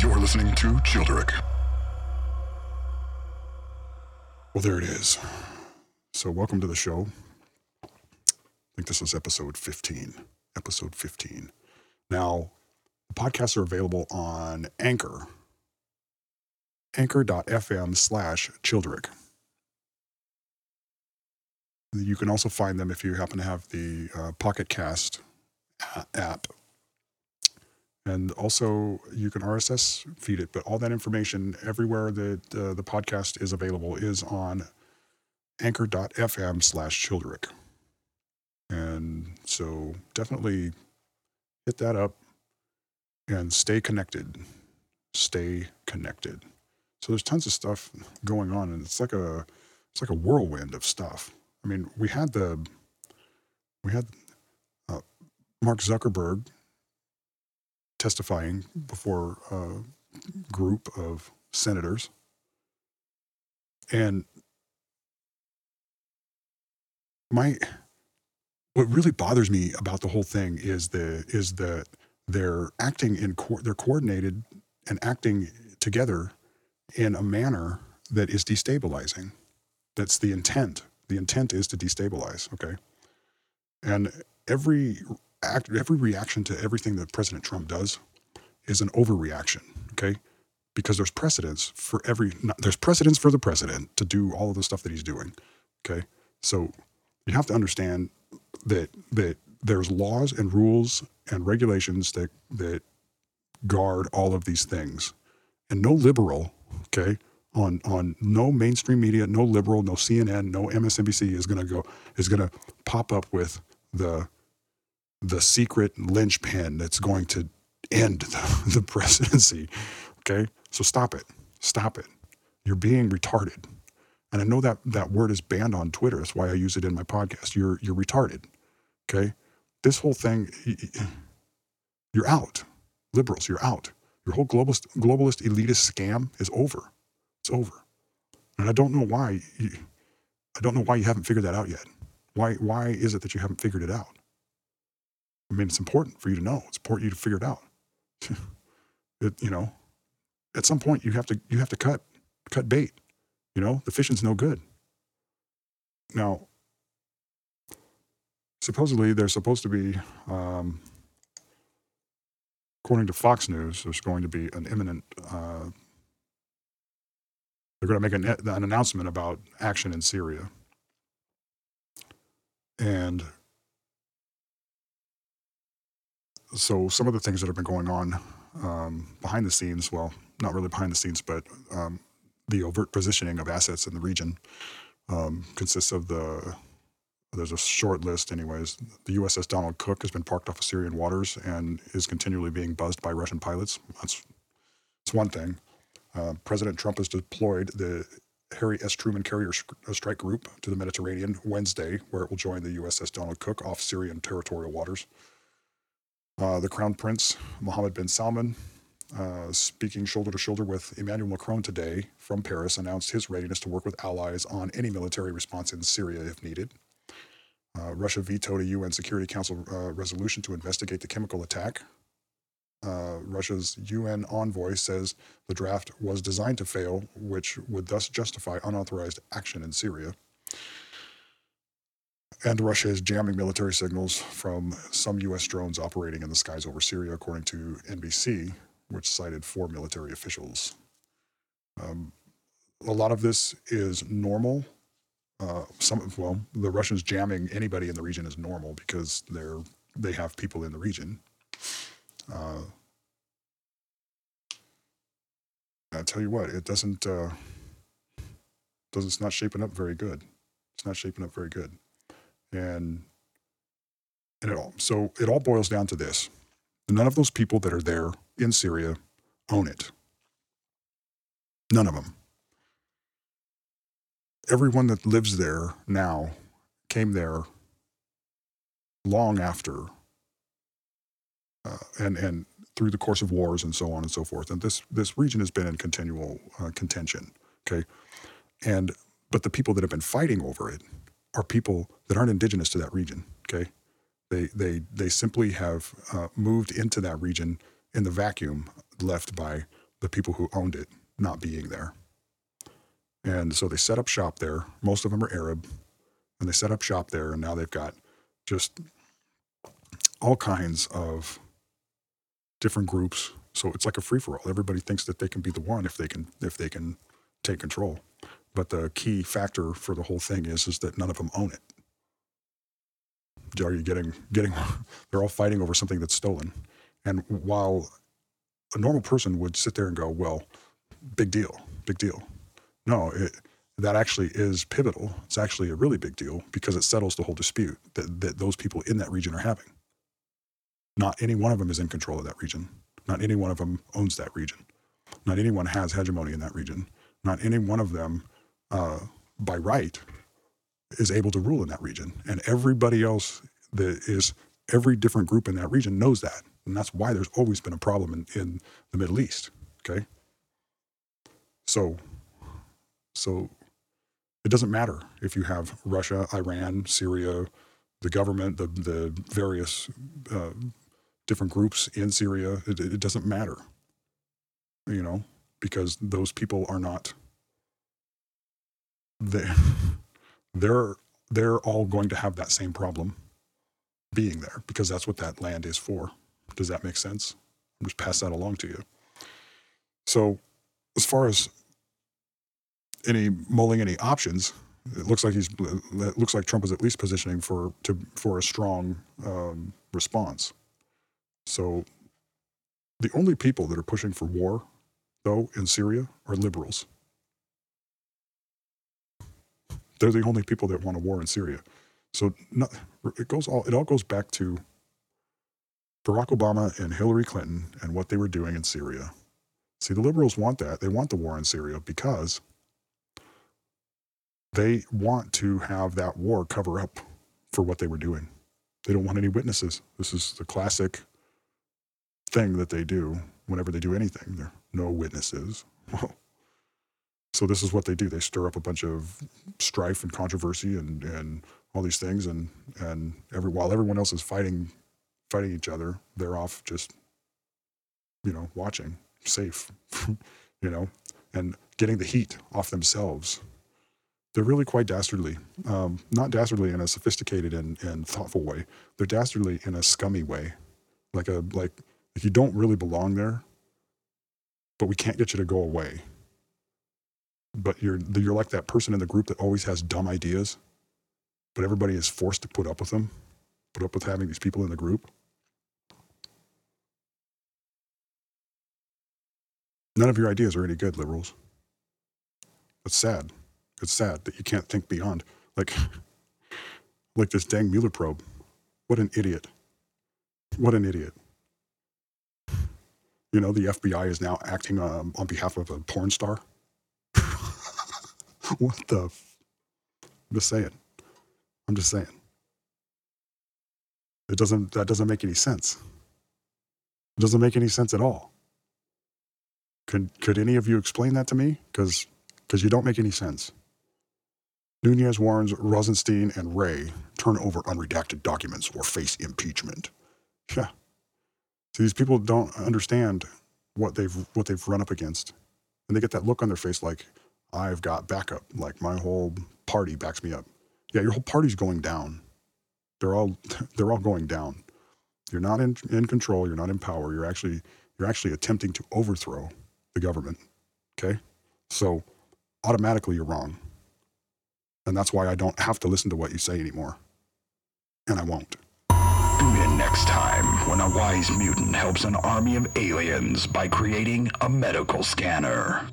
You're listening to Childeric. Well, there it is. So, welcome to the show. I think this is episode 15. Episode 15. Now, podcasts are available on Anchor, anchor.fm slash Childeric. You can also find them if you happen to have the uh, Pocket Cast app. And also, you can RSS feed it, but all that information everywhere that uh, the podcast is available is on anchor.fm slash Childeric. And so definitely hit that up and stay connected. Stay connected. So there's tons of stuff going on, and it's like a it's like a whirlwind of stuff. I mean, we had the we had uh, Mark Zuckerberg testifying before a group of senators, and my what really bothers me about the whole thing is the is that they're acting in co- they're coordinated and acting together in a manner that is destabilizing. That's the intent. The intent is to destabilize. Okay, and every act, every reaction to everything that President Trump does is an overreaction. Okay, because there's precedence for every there's precedence for the president to do all of the stuff that he's doing. Okay, so you have to understand that that there's laws and rules and regulations that that guard all of these things, and no liberal, okay, on on no mainstream media, no liberal, no CNN, no MSNBC is to go is to pop up with the the secret linchpin that's going to end the, the presidency. Okay, so stop it, stop it. You're being retarded. And I know that that word is banned on Twitter. That's why I use it in my podcast. You're you're retarded. Okay? This whole thing you're out. Liberals, you're out. Your whole globalist globalist elitist scam is over. It's over. And I don't know why you, I don't know why you haven't figured that out yet. Why why is it that you haven't figured it out? I mean, it's important for you to know. It's important you to figure it out. it, you know, at some point you have to you have to cut cut bait. You know, the fishing's no good. Now, supposedly there's supposed to be, um, according to Fox News, there's going to be an imminent. Uh, they're going to make an, an announcement about action in Syria, and so some of the things that have been going on um, behind the scenes, well, not really behind the scenes, but um, the overt positioning of assets in the region um, consists of the there's a short list anyways. The uss donald cook has been parked off of syrian waters and is continually being buzzed by russian pilots. That's, that's one thing. Uh, president trump has deployed the harry s. Truman carrier strike group to the mediterranean wednesday where it will join the uss donald cook off syrian territorial waters uh, the crown prince mohammed bin salman uh, speaking shoulder to shoulder with Emmanuel Macron today from Paris, announced his readiness to work with allies on any military response in Syria if needed. Uh, Russia vetoed a UN Security Council uh, resolution to investigate the chemical attack. Uh, Russia's UN envoy says the draft was designed to fail, which would thus justify unauthorized action in Syria. And Russia is jamming military signals from some U.S. drones operating in the skies over Syria, according to NBC, which cited four military officials. Um, a lot of this is normal. Uh, some well, the Russians jamming anybody in the region is normal because they're they have people in the region. Uh, I tell you what, it doesn't uh, does it's not shaping up very good. It's not shaping up very good, and and it all so it all boils down to this: none of those people that are there in Syria own it. None of them. Everyone that lives there now came there long after uh, and and through the course of wars and so on and so forth. And this this region has been in continual uh, contention. Okay, and but the people that have been fighting over it are people that aren't indigenous to that region. Okay, they they they simply have uh, moved into that region in the vacuum left by the people who owned it not being there. And so they set up shop there. Most of them are Arab, and they set up shop there, and now they've got just all kinds of different groups. So it's like a free for all. Everybody thinks that they can be the one if they can if they can take control. But the key factor for the whole thing is is that none of them own it. Are you getting getting? They're all fighting over something that's stolen. And while a normal person would sit there and go, "Well, big deal, big deal," no, it, that actually is pivotal. It's actually a really big deal because it settles the whole dispute that, that those people in that region are having. Not any one of them is in control of that region. Not any one of them owns that region. Not anyone has hegemony in that region. Not any one of them, uh, by right, is able to rule in that region. And everybody else that is, every different group in that region knows that. And that's why there's always been a problem in, in the Middle East. Okay. So, so it doesn't matter if you have Russia, Iran, Syria, the government, the, the various uh, different groups in Syria. It, it doesn't matter, you know, because those people are not. They, they're they're all going to have that same problem being there because that's what that land is for. Does that make sense? I'll just pass that along to you. So, as far as any mulling any options, it looks like he's it looks like Trump is at least positioning for to for a strong um, response. So, the only people that are pushing for war, though, in Syria are liberals. They're the only people that want a war in Syria. So not, it goes all it all goes back to Barack Obama and Hillary Clinton and what they were doing in Syria. See, the liberals want that. They want the war in Syria because they want to have that war cover up for what they were doing. They don't want any witnesses. This is the classic thing that they do whenever they do anything. There are no witnesses. Well, so this is what they do. They stir up a bunch of strife and controversy and, and all these things, and and every while everyone else is fighting fighting each other, they're off just you know watching, safe, you know, and getting the heat off themselves. They're really quite dastardly. Um, not dastardly in a sophisticated and, and thoughtful way. They're dastardly in a scummy way, like a like like you don't really belong there, but we can't get you to go away but you're you're like that person in the group that always has dumb ideas, but everybody is forced to put up with them, put up with having these people in the group. None of your ideas are any good, liberals. It's sad. It's sad that you can't think beyond. Like, like this dang Mueller probe. What an idiot. What an idiot. You know, the FBI is now acting um, on behalf of a porn star. what the? F- I'm just saying. I'm just saying. It doesn't. That doesn't make any sense. It doesn't make any sense at all. Could Could any of you explain that to me? Because because you don't make any sense. Nunes warns Rosenstein and Wray turn over unredacted documents or face impeachment. Yeah. See, these people don't understand what they've what they've run up against, and they get that look on their face like, I've got backup. Like my whole party backs me up. Yeah, your whole party's going down. They're all they're all going down. You're not in, in control. You're not in power. You're actually you're actually attempting to overthrow the government. Okay, so automatically you're wrong, and that's why I don't have to listen to what you say anymore, and I won't. Tune in next time when a wise mutant helps an army of aliens by creating a medical scanner.